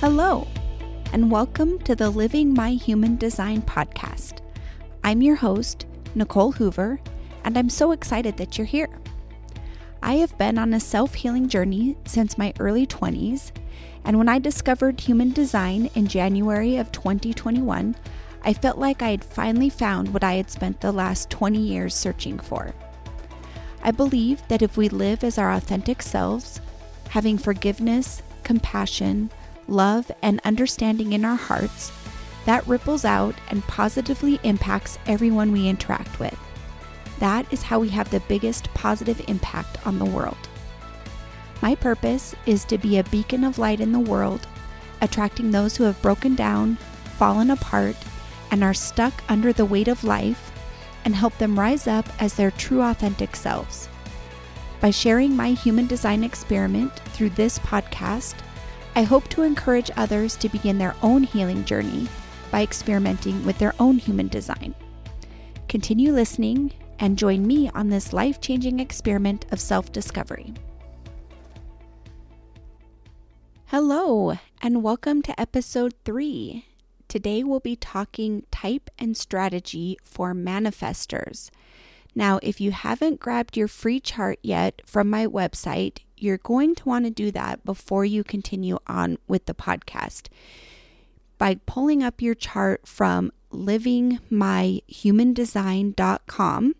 Hello, and welcome to the Living My Human Design podcast. I'm your host, Nicole Hoover, and I'm so excited that you're here. I have been on a self healing journey since my early 20s, and when I discovered human design in January of 2021, I felt like I had finally found what I had spent the last 20 years searching for. I believe that if we live as our authentic selves, having forgiveness, compassion, love, and understanding in our hearts, that ripples out and positively impacts everyone we interact with. That is how we have the biggest positive impact on the world. My purpose is to be a beacon of light in the world, attracting those who have broken down, fallen apart, and are stuck under the weight of life, and help them rise up as their true authentic selves. By sharing my human design experiment through this podcast, I hope to encourage others to begin their own healing journey by experimenting with their own human design. Continue listening and join me on this life changing experiment of self discovery. Hello, and welcome to episode three. Today we'll be talking type and strategy for manifestors. Now, if you haven't grabbed your free chart yet from my website, you're going to want to do that before you continue on with the podcast. By pulling up your chart from livingmyhumandesign.com,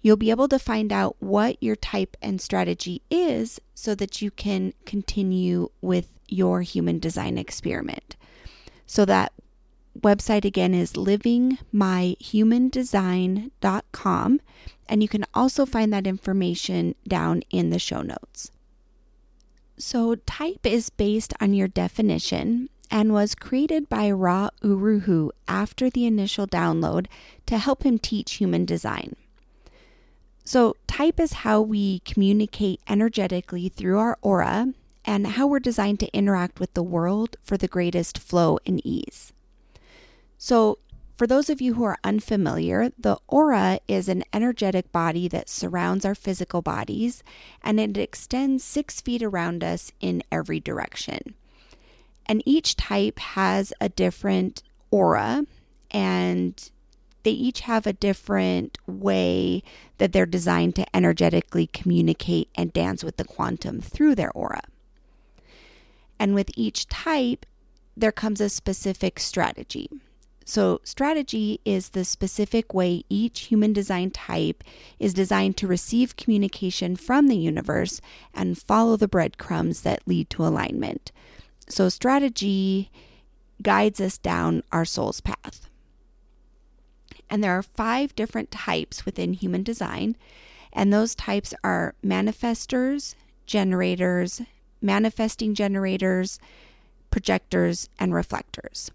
you'll be able to find out what your type and strategy is so that you can continue with your human design experiment. So that website again is livingmyhumandesign.com and you can also find that information down in the show notes. So, type is based on your definition and was created by Ra Uru Hu after the initial download to help him teach human design. So, type is how we communicate energetically through our aura and how we're designed to interact with the world for the greatest flow and ease. So, for those of you who are unfamiliar, the aura is an energetic body that surrounds our physical bodies and it extends six feet around us in every direction. And each type has a different aura and they each have a different way that they're designed to energetically communicate and dance with the quantum through their aura. And with each type, there comes a specific strategy. So, strategy is the specific way each human design type is designed to receive communication from the universe and follow the breadcrumbs that lead to alignment. So, strategy guides us down our soul's path. And there are five different types within human design, and those types are manifestors, generators, manifesting generators, projectors, and reflectors.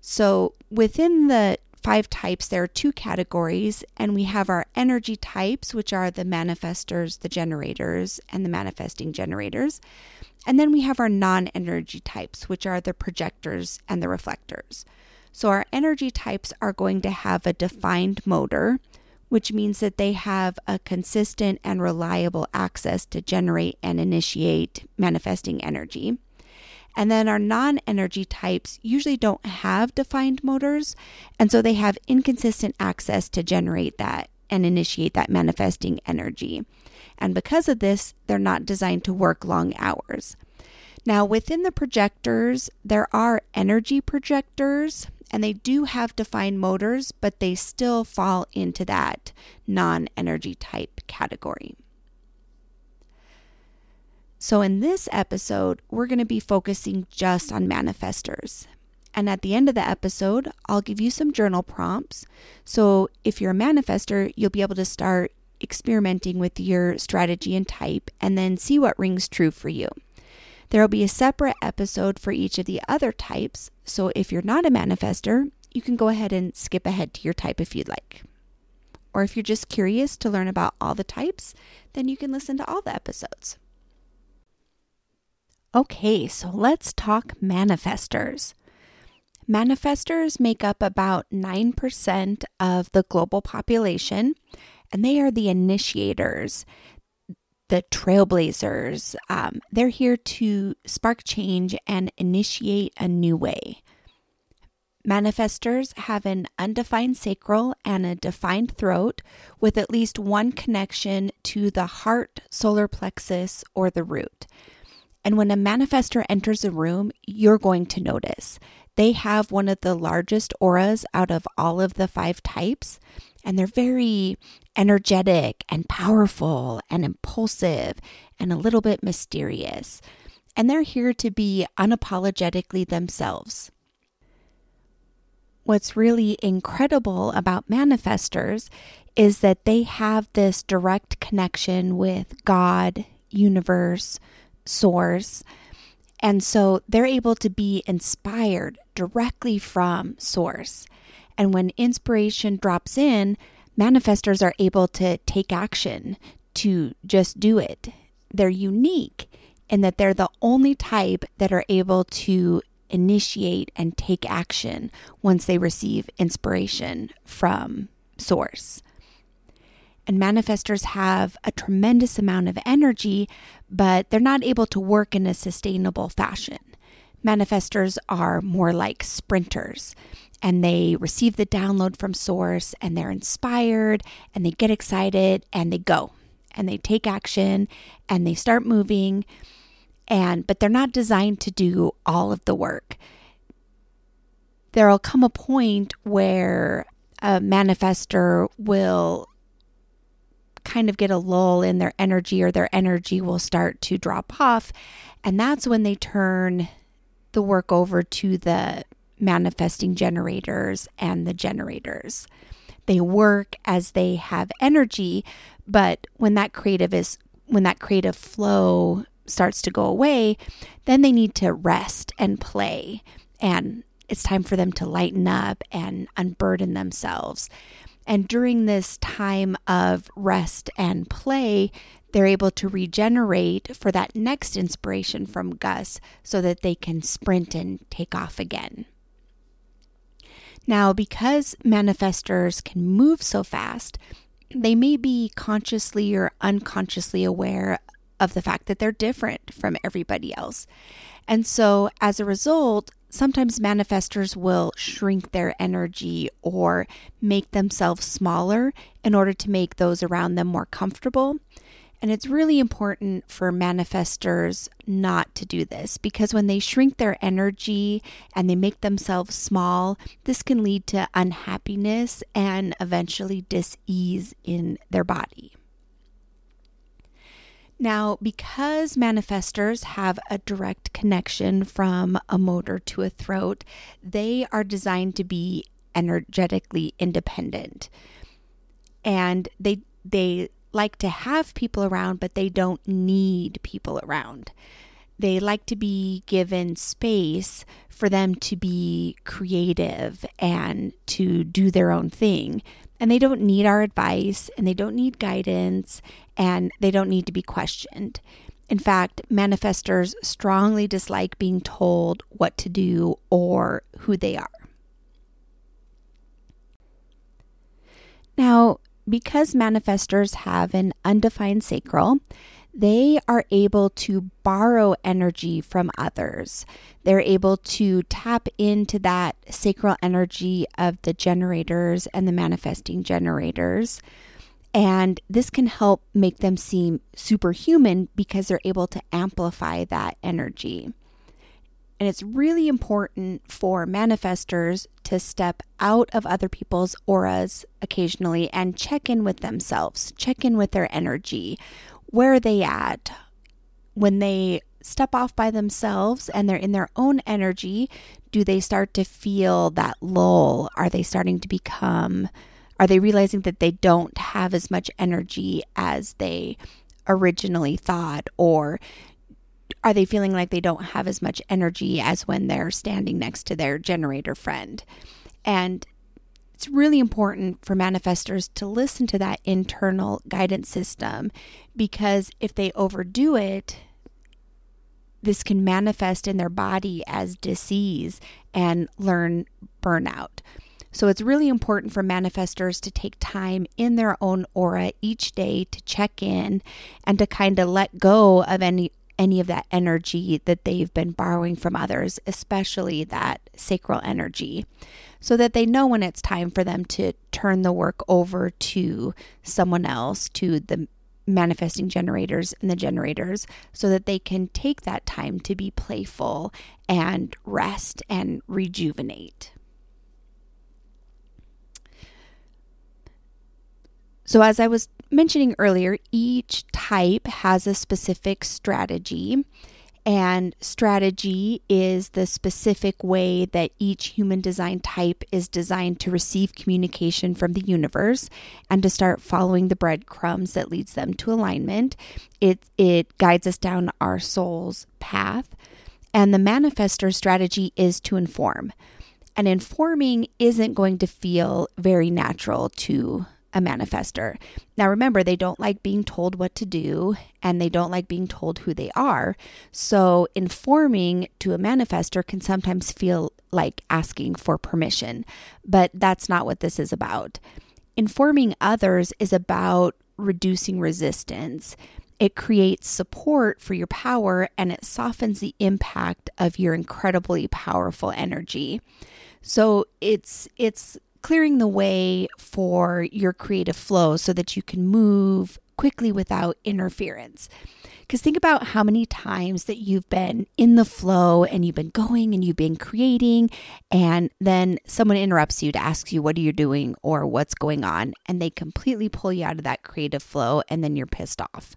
So within the five types, there are two categories, and we have our energy types, which are the manifestors, the generators, and the manifesting generators. And then we have our non energy types, which are the projectors and the reflectors. So our energy types are going to have a defined motor, which means that they have a consistent and reliable access to generate and initiate manifesting energy. And then our non energy types usually don't have defined motors, and so they have inconsistent access to generate that and initiate that manifesting energy. And because of this, they're not designed to work long hours. Now, within the projectors, there are energy projectors, and they do have defined motors, but they still fall into that non energy type category. So, in this episode, we're going to be focusing just on manifestors. And at the end of the episode, I'll give you some journal prompts. So, if you're a manifestor, you'll be able to start experimenting with your strategy and type and then see what rings true for you. There will be a separate episode for each of the other types. So, if you're not a manifestor, you can go ahead and skip ahead to your type if you'd like. Or if you're just curious to learn about all the types, then you can listen to all the episodes. Okay, so let's talk manifestors. Manifestors make up about 9% of the global population, and they are the initiators. the trailblazers. Um, they're here to spark change and initiate a new way. Manifestors have an undefined sacral and a defined throat with at least one connection to the heart, solar plexus, or the root. And when a manifestor enters a room, you're going to notice. They have one of the largest auras out of all of the five types, and they're very energetic and powerful and impulsive and a little bit mysterious. And they're here to be unapologetically themselves. What's really incredible about manifestors is that they have this direct connection with God, universe, source. And so they're able to be inspired directly from source. And when inspiration drops in, manifestors are able to take action, to just do it. They're unique in that they're the only type that are able to initiate and take action once they receive inspiration from source. And manifestors have a tremendous amount of energy, but they're not able to work in a sustainable fashion. Manifestors are more like sprinters and they receive the download from source and they're inspired and they get excited and they go and they take action and they start moving and but they're not designed to do all of the work there'll come a point where a manifestor will kind of get a lull in their energy or their energy will start to drop off and that's when they turn the work over to the manifesting generators and the generators. They work as they have energy, but when that creative is when that creative flow starts to go away, then they need to rest and play and it's time for them to lighten up and unburden themselves. And during this time of rest and play, they're able to regenerate for that next inspiration from Gus so that they can sprint and take off again. Now, because manifestors can move so fast, they may be consciously or unconsciously aware of the fact that they're different from everybody else. And so, as a result, sometimes manifestors will shrink their energy or make themselves smaller in order to make those around them more comfortable. And it's really important for manifestors not to do this because when they shrink their energy and they make themselves small, this can lead to unhappiness and eventually dis-ease in their body. Now, because manifestors have a direct connection from a motor to a throat, they are designed to be energetically independent. And they they like to have people around, but they don't need people around. They like to be given space for them to be creative and to do their own thing. And they don't need our advice and they don't need guidance and they don't need to be questioned. In fact, manifestors strongly dislike being told what to do or who they are. Now, because manifestors have an undefined sacral, they are able to borrow energy from others. They're able to tap into that sacral energy of the generators and the manifesting generators. And this can help make them seem superhuman because they're able to amplify that energy. And it's really important for manifestors to step out of other people's auras occasionally and check in with themselves, check in with their energy. Where are they at? When they step off by themselves and they're in their own energy, do they start to feel that lull? Are they starting to become, are they realizing that they don't have as much energy as they originally thought? Or are they feeling like they don't have as much energy as when they're standing next to their generator friend? And it's really important for manifestors to listen to that internal guidance system because if they overdo it, this can manifest in their body as disease and learn burnout. So it's really important for manifestors to take time in their own aura each day to check in and to kind of let go of any any of that energy that they've been borrowing from others, especially that sacral energy, so that they know when it's time for them to turn the work over to someone else, to the manifesting generators and the generators, so that they can take that time to be playful and rest and rejuvenate. So, as I was mentioning earlier, each type has a specific strategy, and strategy is the specific way that each human design type is designed to receive communication from the universe and to start following the breadcrumbs that leads them to alignment. It, it guides us down our soul's path. And the manifestor strategy is to inform. And informing isn't going to feel very natural to a manifestor. Now, remember, they don't like being told what to do and they don't like being told who they are. So, informing to a manifestor can sometimes feel like asking for permission, but that's not what this is about. Informing others is about reducing resistance. It creates support for your power and it softens the impact of your incredibly powerful energy. So it's it's clearing the way for your creative flow so that you can move quickly without interference. Because think about how many times that you've been in the flow and you've been going and you've been creating, and then someone interrupts you to ask you, What are you doing or what's going on? And they completely pull you out of that creative flow, and then you're pissed off.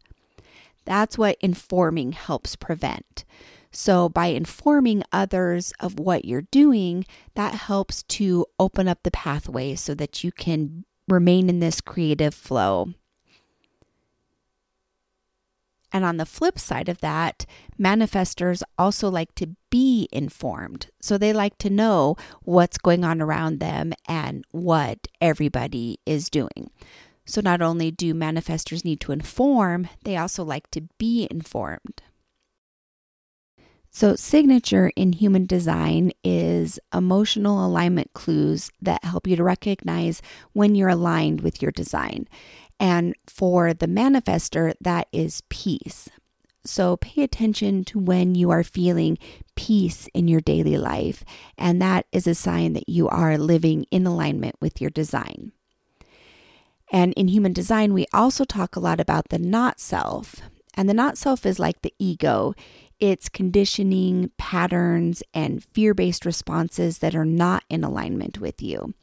That's what informing helps prevent. So, by informing others of what you're doing, that helps to open up the pathway so that you can remain in this creative flow. And on the flip side of that, manifestors also like to be informed. So they like to know what's going on around them and what everybody is doing. So not only do manifestors need to inform, they also like to be informed. So, signature in human design is emotional alignment clues that help you to recognize when you're aligned with your design. And for the manifestor, that is peace. So, pay attention to when you are feeling peace in your daily life. And that is a sign that you are living in alignment with your design. And in human design, we also talk a lot about the not self. And the not self is like the ego. It's conditioning, patterns, and fear based responses that are not in alignment with you.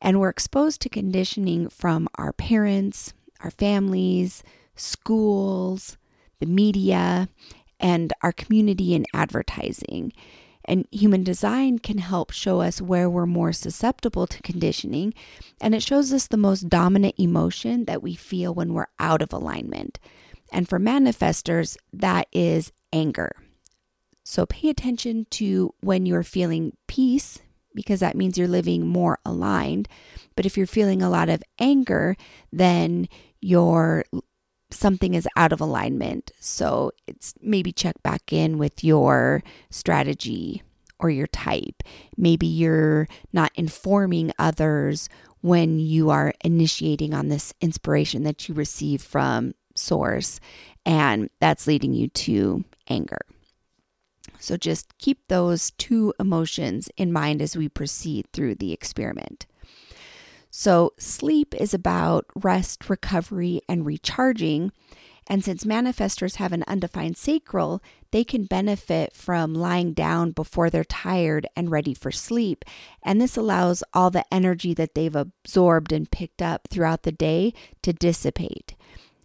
And we're exposed to conditioning from our parents, our families, schools, the media, and our community and advertising. And human design can help show us where we're more susceptible to conditioning. And it shows us the most dominant emotion that we feel when we're out of alignment. And for manifestors, that is anger. So pay attention to when you're feeling peace because that means you're living more aligned. But if you're feeling a lot of anger, then your something is out of alignment. So it's maybe check back in with your strategy or your type. Maybe you're not informing others when you are initiating on this inspiration that you receive from source and that's leading you to anger. So just keep those two emotions in mind as we proceed through the experiment. So, sleep is about rest, recovery, and recharging. And since manifestors have an undefined sacral, they can benefit from lying down before they're tired and ready for sleep. And this allows all the energy that they've absorbed and picked up throughout the day to dissipate.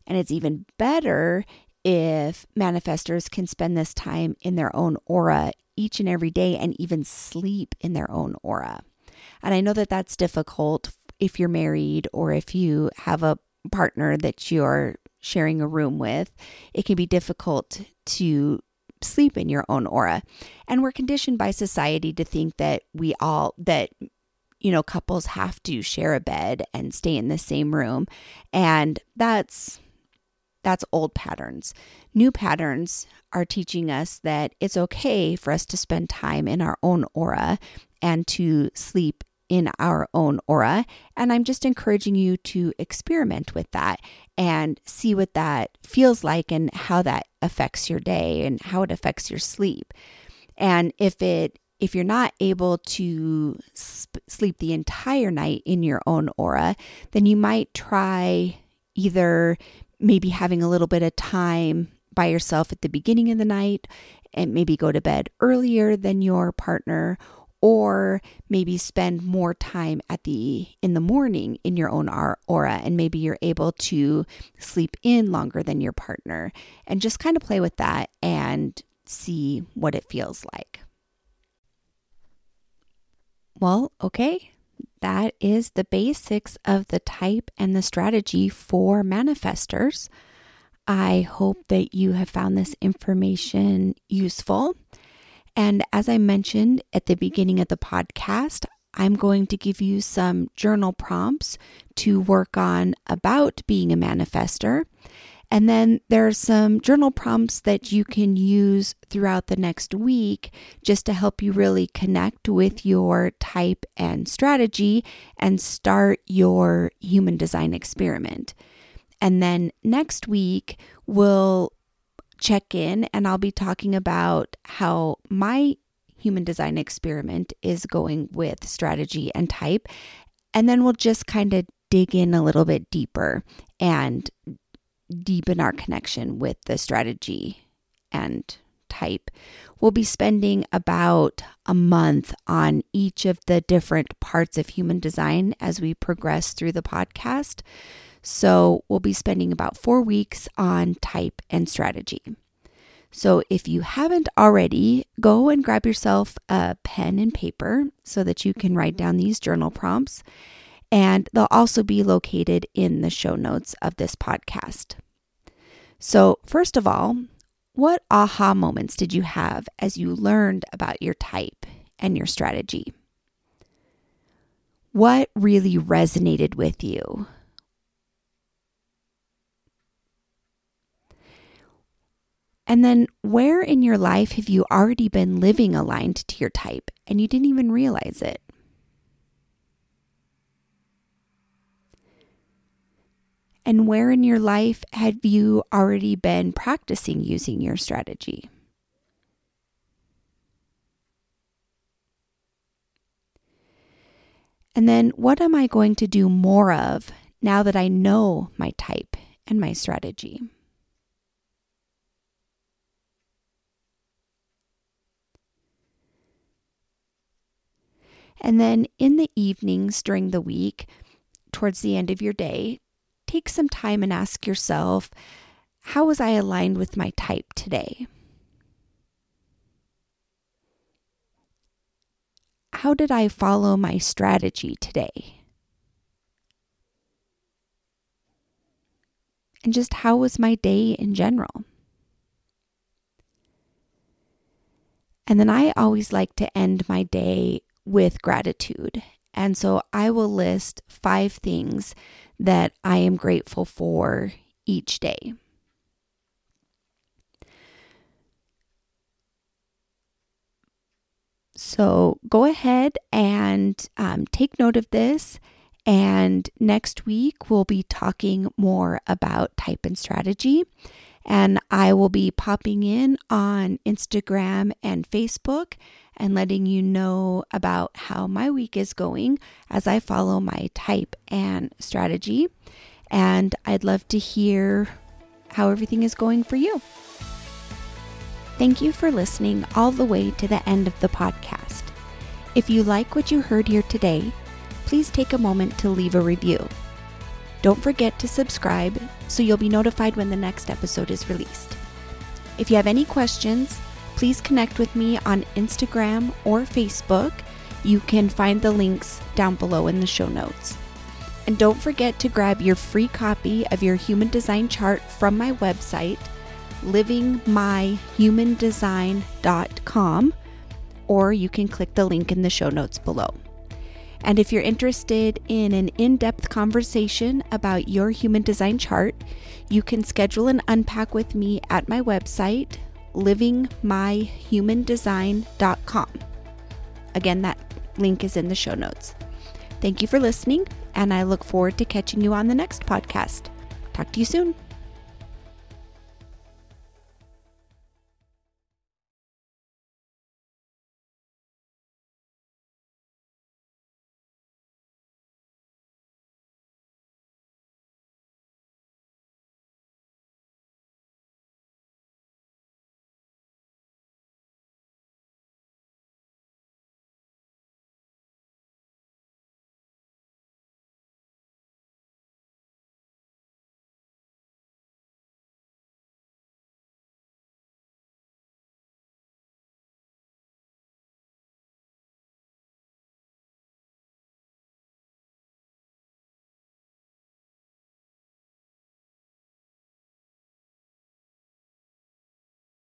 And it's even better if manifestors can spend this time in their own aura each and every day and even sleep in their own aura. And I know that that's difficult if you're married or if you have a partner that you're sharing a room with. It can be difficult to sleep in your own aura. And we're conditioned by society to think that we all, that you know, couples have to share a bed and stay in the same room. And that's that's old patterns. New patterns are teaching us that it's okay for us to spend time in our own aura and to sleep in our own aura. And I'm just encouraging you to experiment with that and see what that feels like and how that affects your day and how it affects your sleep. And if it if you're not able to sp- sleep the entire night in your own aura, then you might try either maybe having a little bit of time by yourself at the beginning of the night and maybe go to bed earlier than your partner or maybe spend more time at the in the morning in your own aura and maybe you're able to sleep in longer than your partner and just kind of play with that and see what it feels like. Well, okay. That is the basics of the type and the strategy for manifestors. I hope that you have found this information useful. And as I mentioned at the beginning of the podcast, I'm going to give you some journal prompts to work on about being a manifestor. And then there are some journal prompts that you can use throughout the next week just to help you really connect with your type and strategy and start your human design experiment. And then next week, we'll check in and I'll be talking about how my human design experiment is going with strategy and type. And then we'll just kind of dig in a little bit deeper and deepen our connection with the strategy and type. We'll be spending about a month on each of the different parts of human design as we progress through the podcast. So we'll be spending about four weeks on type and strategy. So if you haven't already, go and grab yourself a pen and paper so that you can write down these journal prompts. And they'll also be located in the show notes of this podcast. So, first of all, what aha moments did you have as you learned about your type and your strategy? What really resonated with you? And then, where in your life have you already been living aligned to your type and you didn't even realize it? And where in your life have you already been practicing using your strategy? And then, what am I going to do more of now that I know my type and my strategy? And then in the evenings during the week, towards the end of your day, take some time and ask yourself, how was I aligned with my type today? How did I follow my strategy today? And just how was my day in general? And then I always like to end my day with gratitude. And so I will list five things that I am grateful for each day. So go ahead and um, take note of this. And next week, we'll be talking more about type and strategy. And I will be popping in on Instagram and Facebook and letting you know about how my week is going as I follow my type and strategy. And I'd love to hear how everything is going for you. Thank you for listening all the way to the end of the podcast. If you like what you heard here today, please take a moment to leave a review. Don't forget to subscribe so you'll be notified when the next episode is released. If you have any questions, please connect with me on Instagram or Facebook. You can find the links down below in the show notes. And don't forget to grab your free copy of your human design chart from my website, livingmyhumandesign.com, or you can click the link in the show notes below. And if you're interested in an in depth conversation about your human design chart, you can schedule an unpack with me at my website, livingmyhumandesign.com. Again, that link is in the show notes. Thank you for listening, and I look forward to catching you on the next podcast. Talk to you soon.